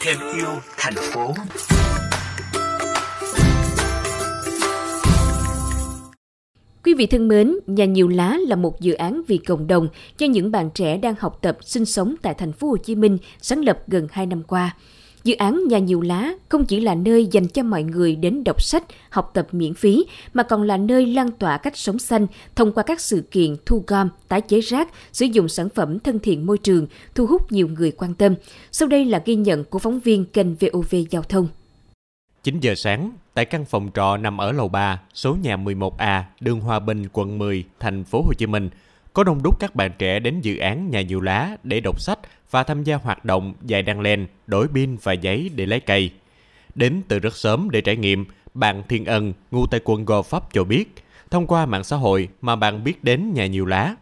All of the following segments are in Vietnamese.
thêm yêu thành phố Quý vị thân mến, Nhà Nhiều Lá là một dự án vì cộng đồng cho những bạn trẻ đang học tập sinh sống tại thành phố Hồ Chí Minh sáng lập gần 2 năm qua. Dự án Nhà Nhiều Lá không chỉ là nơi dành cho mọi người đến đọc sách, học tập miễn phí, mà còn là nơi lan tỏa cách sống xanh thông qua các sự kiện thu gom, tái chế rác, sử dụng sản phẩm thân thiện môi trường, thu hút nhiều người quan tâm. Sau đây là ghi nhận của phóng viên kênh VOV Giao thông. 9 giờ sáng, tại căn phòng trọ nằm ở lầu 3, số nhà 11A, đường Hòa Bình, quận 10, thành phố Hồ Chí Minh, có đông đúc các bạn trẻ đến dự án nhà nhiều lá để đọc sách và tham gia hoạt động dài đăng len, đổi pin và giấy để lấy cây. Đến từ rất sớm để trải nghiệm, bạn Thiên Ân, ngụ tại quận Gò Pháp cho biết, thông qua mạng xã hội mà bạn biết đến nhà nhiều lá.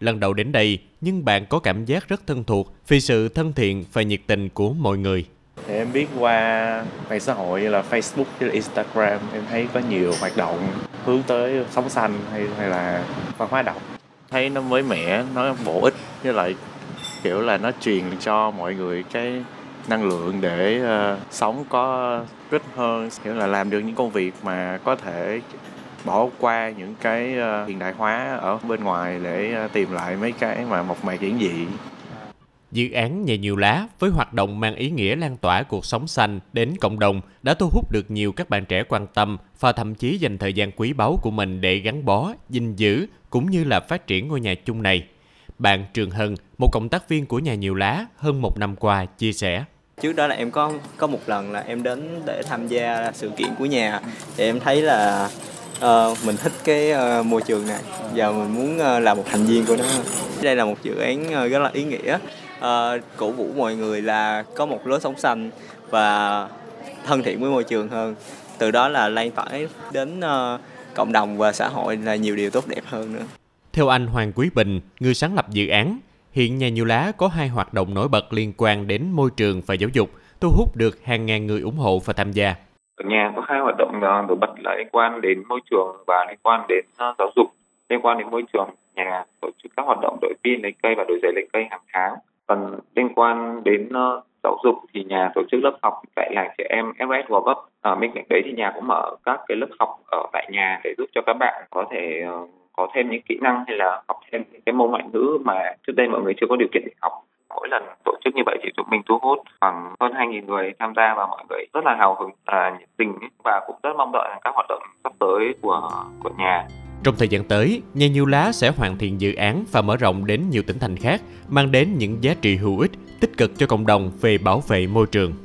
Lần đầu đến đây, nhưng bạn có cảm giác rất thân thuộc vì sự thân thiện và nhiệt tình của mọi người. Thì em biết qua mạng xã hội như là Facebook với Instagram em thấy có nhiều hoạt động hướng tới sống xanh hay hay là văn hóa đọc thấy nó mới mẻ nó bổ ích với lại kiểu là nó truyền cho mọi người cái năng lượng để uh, sống có ích hơn kiểu là làm được những công việc mà có thể bỏ qua những cái uh, hiện đại hóa ở bên ngoài để uh, tìm lại mấy cái mà mộc mạc giản dị. Dự án Nhà Nhiều Lá với hoạt động mang ý nghĩa lan tỏa cuộc sống xanh đến cộng đồng đã thu hút được nhiều các bạn trẻ quan tâm và thậm chí dành thời gian quý báu của mình để gắn bó, gìn giữ cũng như là phát triển ngôi nhà chung này. Bạn Trường Hân, một cộng tác viên của Nhà Nhiều Lá hơn một năm qua, chia sẻ. Trước đó là em có có một lần là em đến để tham gia sự kiện của nhà thì em thấy là uh, mình thích cái uh, môi trường này và mình muốn uh, là một thành viên của nó. Đây là một dự án uh, rất là ý nghĩa uh, cổ vũ mọi người là có một lối sống xanh và thân thiện với môi trường hơn từ đó là lan tỏa đến uh, cộng đồng và xã hội là nhiều điều tốt đẹp hơn nữa theo anh Hoàng Quý Bình, người sáng lập dự án, hiện nhà nhiều lá có hai hoạt động nổi bật liên quan đến môi trường và giáo dục, thu hút được hàng ngàn người ủng hộ và tham gia. Ở nhà có hai hoạt động nổi bật là liên quan đến môi trường và liên quan đến giáo dục. Liên quan đến môi trường, nhà tổ chức các hoạt động đổi pin lấy cây và đổi giấy lấy cây hàng tháng còn liên quan đến uh, giáo dục thì nhà tổ chức lớp học tại làng trẻ em FS Gò Vấp À, bên cạnh đấy thì nhà cũng mở các cái lớp học ở tại nhà để giúp cho các bạn có thể uh, có thêm những kỹ năng hay là học thêm những cái môn ngoại ngữ mà trước đây mọi người chưa có điều kiện để học mỗi lần tổ chức như vậy thì tụi mình thu hút khoảng hơn 2.000 người tham gia và mọi người rất là hào hứng và nhiệt tình và cũng rất mong đợi các hoạt động sắp tới của của nhà. Trong thời gian tới, Nhà Nhiều Lá sẽ hoàn thiện dự án và mở rộng đến nhiều tỉnh thành khác, mang đến những giá trị hữu ích, tích cực cho cộng đồng về bảo vệ môi trường.